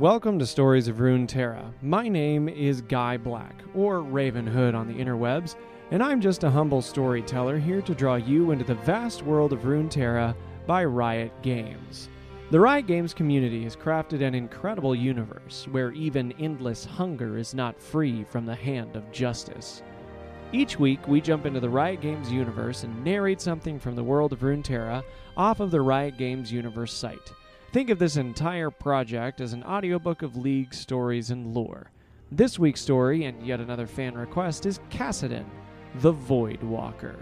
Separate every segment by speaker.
Speaker 1: Welcome to Stories of Runeterra. My name is Guy Black, or Raven Hood on the interwebs, and I'm just a humble storyteller here to draw you into the vast world of Runeterra by Riot Games. The Riot Games community has crafted an incredible universe where even endless hunger is not free from the hand of justice. Each week, we jump into the Riot Games universe and narrate something from the world of Runeterra off of the Riot Games universe site. Think of this entire project as an audiobook of League stories and lore. This week's story, and yet another fan request, is Kassadin, the Void Walker.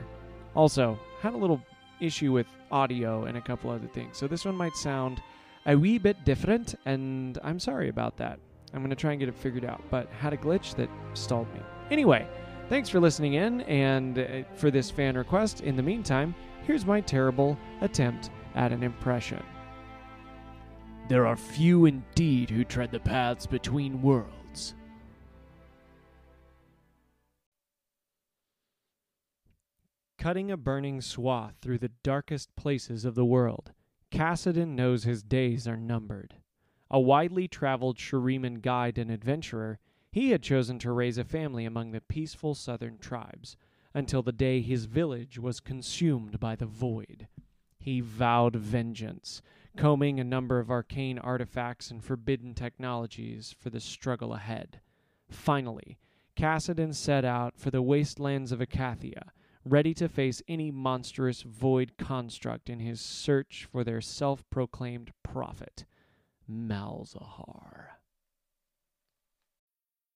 Speaker 1: Also, had a little issue with audio and a couple other things, so this one might sound a wee bit different, and I'm sorry about that. I'm going to try and get it figured out, but had a glitch that stalled me. Anyway, thanks for listening in, and uh, for this fan request. In the meantime, here's my terrible attempt at an impression. There are few indeed who tread the paths between worlds. Cutting a burning swath through the darkest places of the world, Kassadin knows his days are numbered. A widely traveled Shuriman guide and adventurer, he had chosen to raise a family among the peaceful southern tribes until the day his village was consumed by the void. He vowed vengeance, combing a number of arcane artifacts and forbidden technologies for the struggle ahead. Finally, Kassadin set out for the wastelands of Icathia, ready to face any monstrous void construct in his search for their self proclaimed prophet, Malzahar.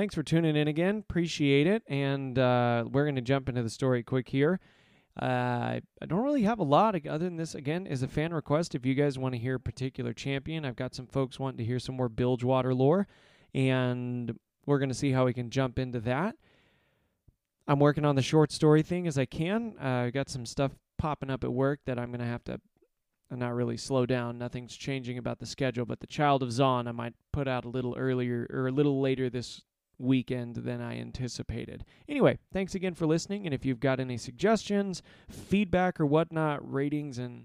Speaker 1: Thanks for tuning in again. Appreciate it. And uh, we're going to jump into the story quick here. Uh, I don't really have a lot other than this. Again, is a fan request. If you guys want to hear a particular champion, I've got some folks wanting to hear some more Bilgewater lore, and we're going to see how we can jump into that. I'm working on the short story thing as I can. Uh, I got some stuff popping up at work that I'm going to have to uh, not really slow down. Nothing's changing about the schedule, but the Child of Zaun I might put out a little earlier or a little later this weekend than I anticipated. Anyway, thanks again for listening. And if you've got any suggestions, feedback, or whatnot, ratings and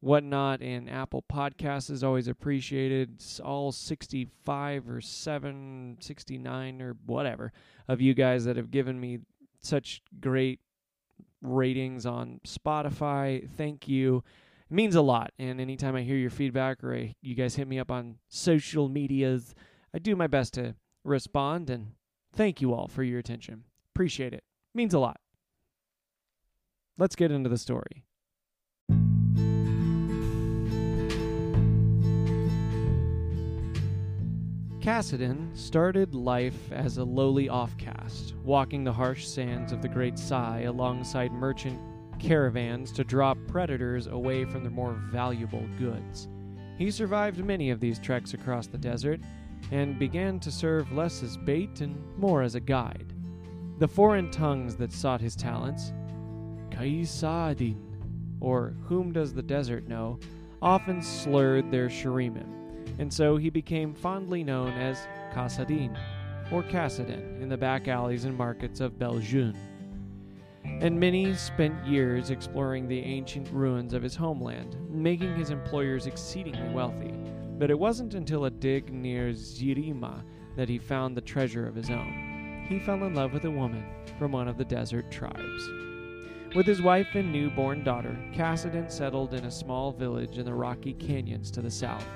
Speaker 1: whatnot in Apple Podcasts is always appreciated. It's all 65 or 7, 69 or whatever of you guys that have given me such great ratings on Spotify. Thank you. It means a lot. And anytime I hear your feedback or I, you guys hit me up on social medias, I do my best to respond, and thank you all for your attention. Appreciate it. Means a lot. Let's get into the story. Kassadin started life as a lowly offcast, walking the harsh sands of the Great Sai alongside merchant caravans to draw predators away from their more valuable goods. He survived many of these treks across the desert and began to serve less as bait and more as a guide. The foreign tongues that sought his talents, Kaisadin, or whom does the desert know, often slurred their Shuriman, and so he became fondly known as Kassadin, or Kassadin, in the back alleys and markets of Bel'zhun. And many spent years exploring the ancient ruins of his homeland, making his employers exceedingly wealthy. But it wasn't until a dig near Zirima that he found the treasure of his own. He fell in love with a woman from one of the desert tribes. With his wife and newborn daughter, Kassadin settled in a small village in the rocky canyons to the south.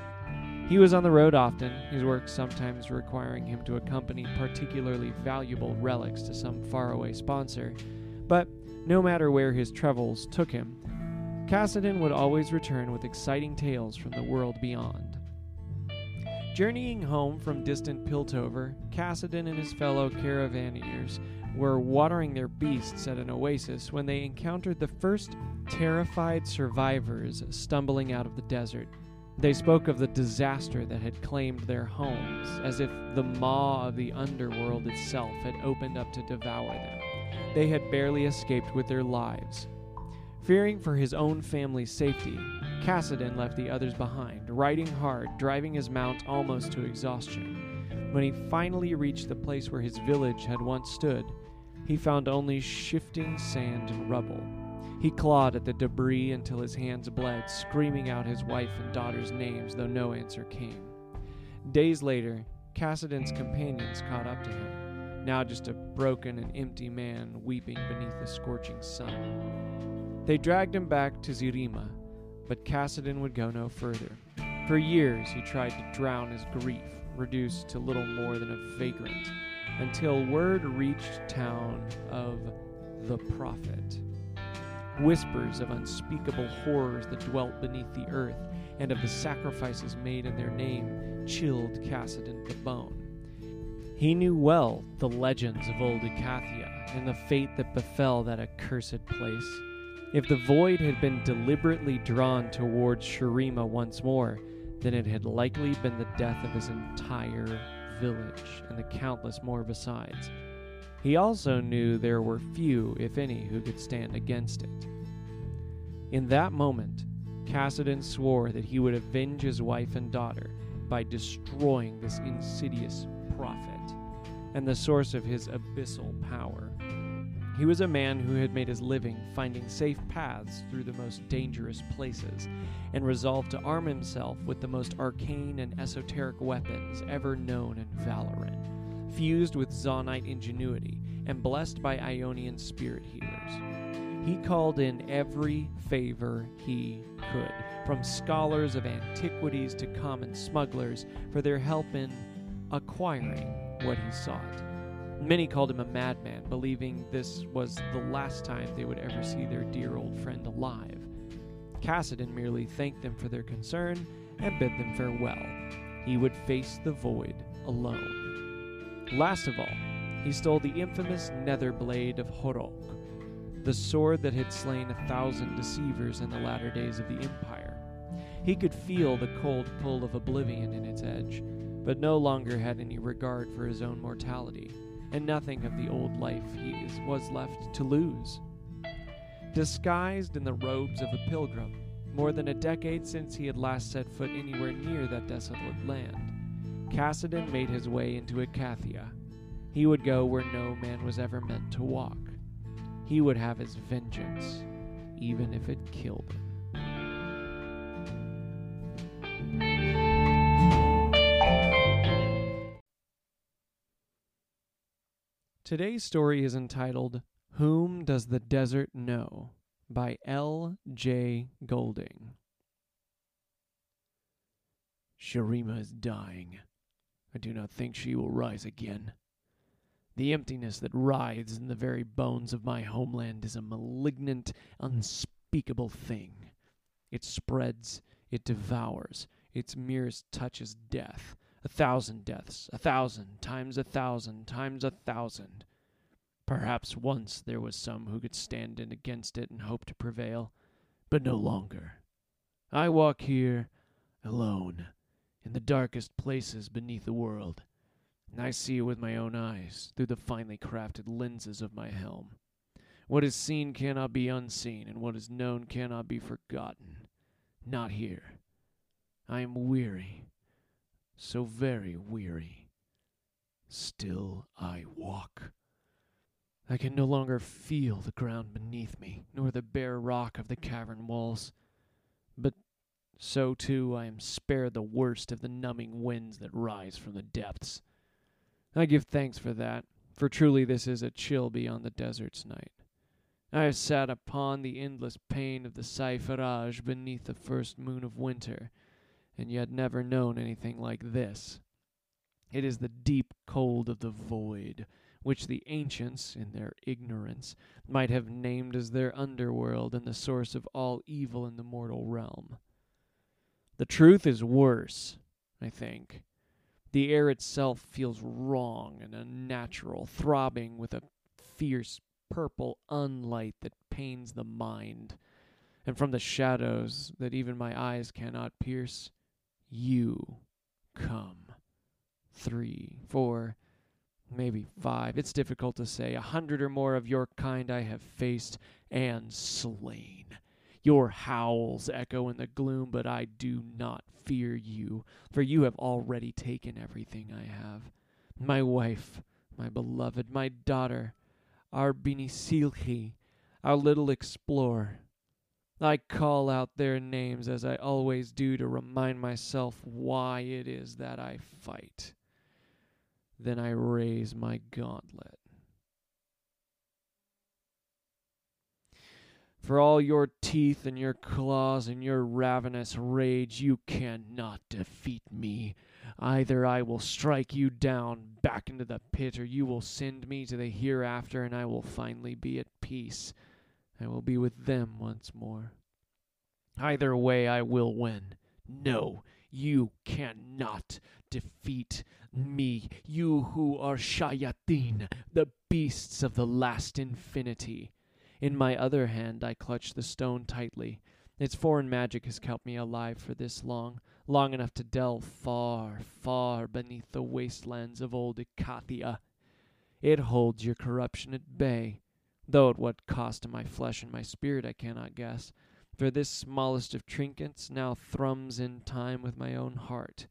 Speaker 1: He was on the road often, his work sometimes requiring him to accompany particularly valuable relics to some faraway sponsor. But no matter where his travels took him, Kassadin would always return with exciting tales from the world beyond. Journeying home from distant Piltover, Kassadin and his fellow caravaneers were watering their beasts at an oasis when they encountered the first terrified survivors stumbling out of the desert. They spoke of the disaster that had claimed their homes, as if the maw of the underworld itself had opened up to devour them. They had barely escaped with their lives. Fearing for his own family's safety, Kassadin left the others behind, riding hard, driving his mount almost to exhaustion. When he finally reached the place where his village had once stood, he found only shifting sand and rubble. He clawed at the debris until his hands bled, screaming out his wife and daughter's names, though no answer came. Days later, Kassadin's companions caught up to him, now just a broken and empty man weeping beneath the scorching sun. They dragged him back to Zirima, but Kassadin would go no further. For years he tried to drown his grief, reduced to little more than a vagrant, until word reached town of the Prophet whispers of unspeakable horrors that dwelt beneath the earth, and of the sacrifices made in their name, chilled Kassadin to the bone. He knew well the legends of old Icathia and the fate that befell that accursed place. If the void had been deliberately drawn towards Shurima once more, then it had likely been the death of his entire village and the countless more besides. He also knew there were few, if any, who could stand against it. In that moment, Kassadin swore that he would avenge his wife and daughter by destroying this insidious prophet and the source of his abyssal power. He was a man who had made his living finding safe paths through the most dangerous places, and resolved to arm himself with the most arcane and esoteric weapons ever known in Valoran fused with Zaunite ingenuity, and blessed by Ionian spirit healers. He called in every favor he could, from scholars of antiquities to common smugglers, for their help in acquiring what he sought. Many called him a madman, believing this was the last time they would ever see their dear old friend alive. Kassadin merely thanked them for their concern and bid them farewell. He would face the void alone. Last of all, he stole the infamous nether blade of Horok, the sword that had slain a thousand deceivers in the latter days of the Empire. He could feel the cold pull of oblivion in its edge, but no longer had any regard for his own mortality, and nothing of the old life he was left to lose. Disguised in the robes of a pilgrim, more than a decade since he had last set foot anywhere near that desolate land, Kassadin made his way into Icathia. He would go where no man was ever meant to walk. He would have his vengeance, even if it killed him. Today's story is entitled Whom Does the Desert Know? by L. J. Goulding. Shurima is dying. I do not think she will rise again. The emptiness that writhes in the very bones of my homeland is a malignant, unspeakable thing. It spreads, it devours, its merest touch is death. A thousand deaths, a thousand times a thousand times a thousand. Perhaps once there was some who could stand in against it and hope to prevail, but no longer. I walk here alone in the darkest places beneath the world. And I see it with my own eyes, through the finely crafted lenses of my helm. What is seen cannot be unseen, and what is known cannot be forgotten. Not here. I am weary, so very weary. Still I walk. I can no longer feel the ground beneath me, nor the bare rock of the cavern walls. But so too I am spared the worst of the numbing winds that rise from the depths. I give thanks for that, for truly this is a chill beyond the desert's night. I have sat upon the endless pain of the Saifaraj beneath the first moon of winter, and yet never known anything like this. It is the deep cold of the void, which the ancients, in their ignorance, might have named as their underworld and the source of all evil in the mortal realm. The truth is worse, I think. The air itself feels wrong and unnatural, throbbing with a fierce purple unlight that pains the mind. And from the shadows that even my eyes cannot pierce, you come. Three, four, maybe five. It's difficult to say. A hundred or more of your kind I have faced and slain. Your howls echo in the gloom, but I do not fear you, for you have already taken everything I have. My wife, my beloved, my daughter, our Binisilhi, our little explorer. I call out their names as I always do to remind myself why it is that I fight. Then I raise my gauntlet. For all your teeth and your claws and your ravenous rage, you cannot defeat me. Either I will strike you down back into the pit, or you will send me to the hereafter, and I will finally be at peace. I will be with them once more. Either way, I will win. No, you cannot defeat me, you who are Shayatin, the beasts of the last infinity. In my other hand I clutch the stone tightly. Its foreign magic has kept me alive for this long, long enough to delve far, far beneath the wastelands of old Icathia. It holds your corruption at bay, though at what cost to my flesh and my spirit I cannot guess, for this smallest of trinkets now thrums in time with my own heart.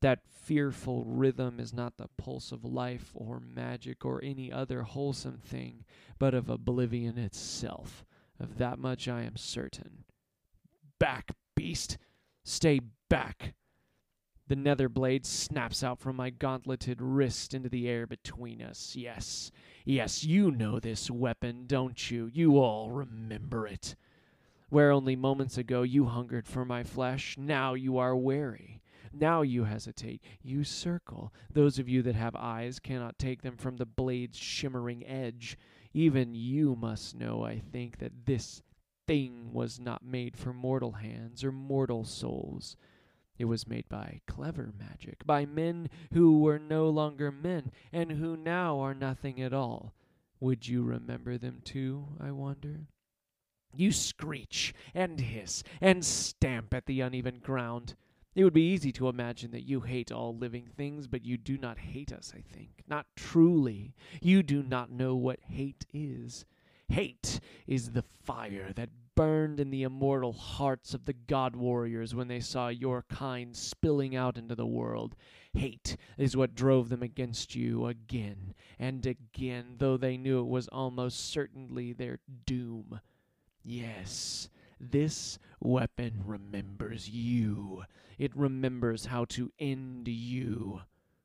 Speaker 1: That fearful rhythm is not the pulse of life or magic or any other wholesome thing, but of oblivion itself. Of that much I am certain. Back, beast! Stay back! The nether blade snaps out from my gauntleted wrist into the air between us. Yes, yes, you know this weapon, don't you? You all remember it. Where only moments ago you hungered for my flesh, now you are wary. Now you hesitate. You circle. Those of you that have eyes cannot take them from the blade's shimmering edge. Even you must know, I think, that this thing was not made for mortal hands or mortal souls. It was made by clever magic, by men who were no longer men, and who now are nothing at all. Would you remember them too, I wonder? You screech and hiss and stamp at the uneven ground. It would be easy to imagine that you hate all living things, but you do not hate us, I think. Not truly. You do not know what hate is. Hate is the fire that burned in the immortal hearts of the god warriors when they saw your kind spilling out into the world. Hate is what drove them against you again and again, though they knew it was almost certainly their doom. Yes, this weapon remembers you. It remembers how to end you.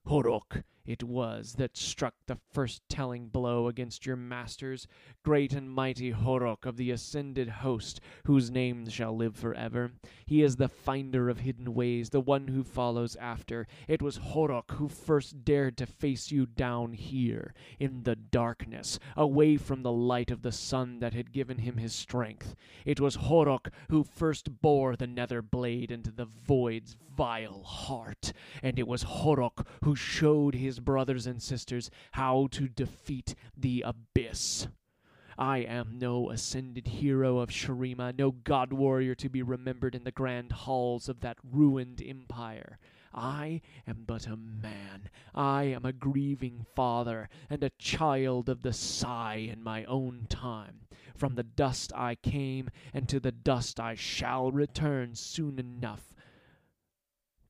Speaker 1: Horok it was that struck the first telling blow against your masters, great and mighty Horok of the ascended host, whose name shall live forever. He is the finder of hidden ways, the one who follows after. It was Horok who first dared to face you down here, in the darkness, away from the light of the sun that had given him his strength. It was Horok who first bore the nether blade into the void's vile heart, and it was Horok who showed his brothers and sisters how to defeat the abyss. I am no ascended hero of Shurima, no god warrior to be remembered in the grand halls of that ruined empire. I am but a man. I am a grieving father, and a child of the Sai in my own time. From the dust I came, and to the dust I shall return soon enough.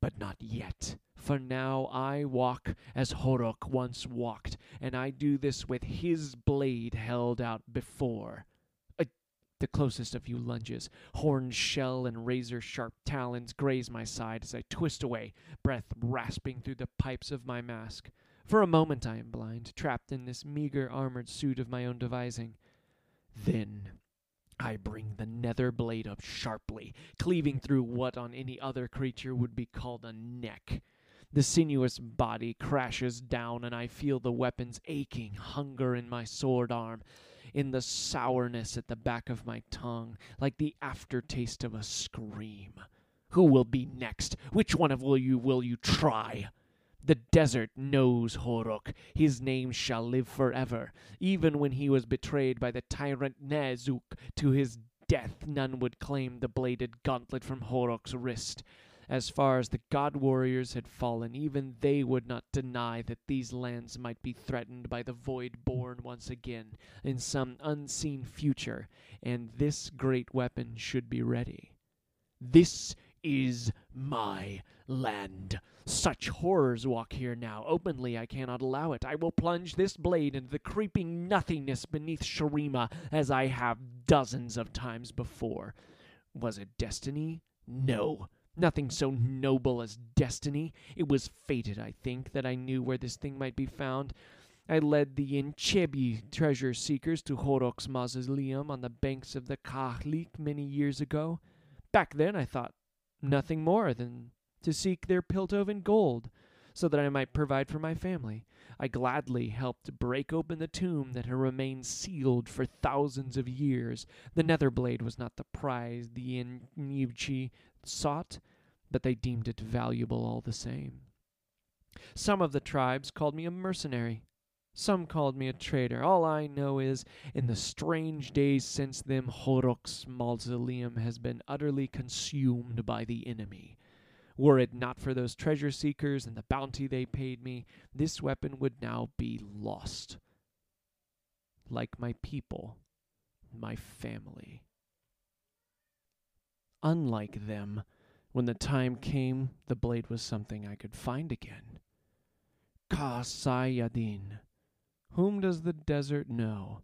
Speaker 1: But not yet for now I walk as Horok once walked, and I do this with his blade held out before. Uh, the closest of you lunges, horn shell and razor sharp talons graze my side as I twist away, breath rasping through the pipes of my mask. For a moment I am blind, trapped in this meager armored suit of my own devising. Then I bring the nether blade up sharply, cleaving through what on any other creature would be called a neck. The sinuous body crashes down, and I feel the weapon's aching hunger in my sword arm, in the sourness at the back of my tongue, like the aftertaste of a scream. Who will be next? Which one of you will you try? The desert knows Horok. His name shall live forever. Even when he was betrayed by the tyrant Nezuk to his death, none would claim the bladed gauntlet from Horok's wrist. As far as the god warriors had fallen, even they would not deny that these lands might be threatened by the void born once again in some unseen future, and this great weapon should be ready. This is my land. Such horrors walk here now. Openly I cannot allow it. I will plunge this blade into the creeping nothingness beneath Shurima, as I have dozens of times before. Was it destiny? No. Nothing so noble as destiny. It was fated, I think, that I knew where this thing might be found. I led the Inchebi treasure seekers to Horok's mausoleum on the banks of the Kahlik many years ago. Back then I thought nothing more than to seek their Piltovan gold, so that I might provide for my family. I gladly helped break open the tomb that had remained sealed for thousands of years. The nether blade was not the prize the Inyivchi sought, but they deemed it valuable all the same. Some of the tribes called me a mercenary. Some called me a traitor. All I know is, in the strange days since them, Horok's mausoleum has been utterly consumed by the enemy. Were it not for those treasure seekers and the bounty they paid me, this weapon would now be lost. Like my people, my family. Unlike them, when the time came, the blade was something I could find again. Ka Sayadin. Whom does the desert know?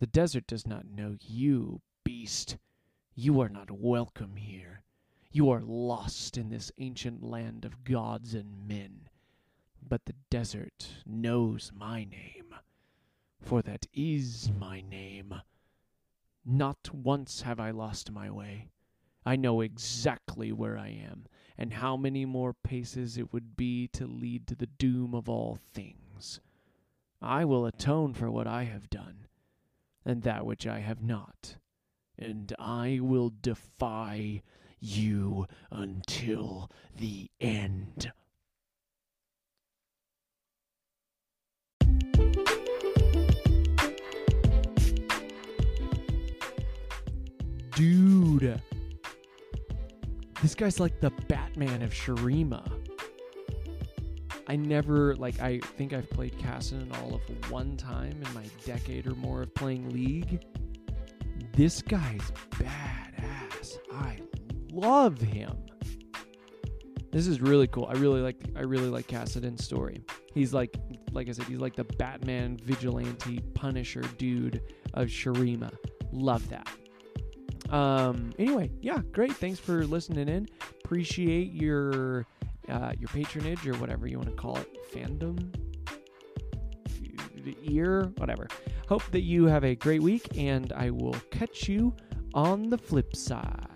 Speaker 1: The desert does not know you, beast. You are not welcome here. You are lost in this ancient land of gods and men. But the desert knows my name, for that is my name. Not once have I lost my way. I know exactly where I am, and how many more paces it would be to lead to the doom of all things. I will atone for what I have done, and that which I have not, and I will defy you until the end. Dude, this guy's like the Batman of Shurima. I never like I think I've played Kassadin all of one time in my decade or more of playing League. This guy's badass. I love him. This is really cool. I really like I really like Kassadin's story. He's like like I said, he's like the Batman vigilante Punisher dude of Shurima. Love that. Um anyway, yeah, great. Thanks for listening in. Appreciate your uh, your patronage or whatever you want to call it, fandom, the ear, whatever. Hope that you have a great week, and I will catch you on the flip side.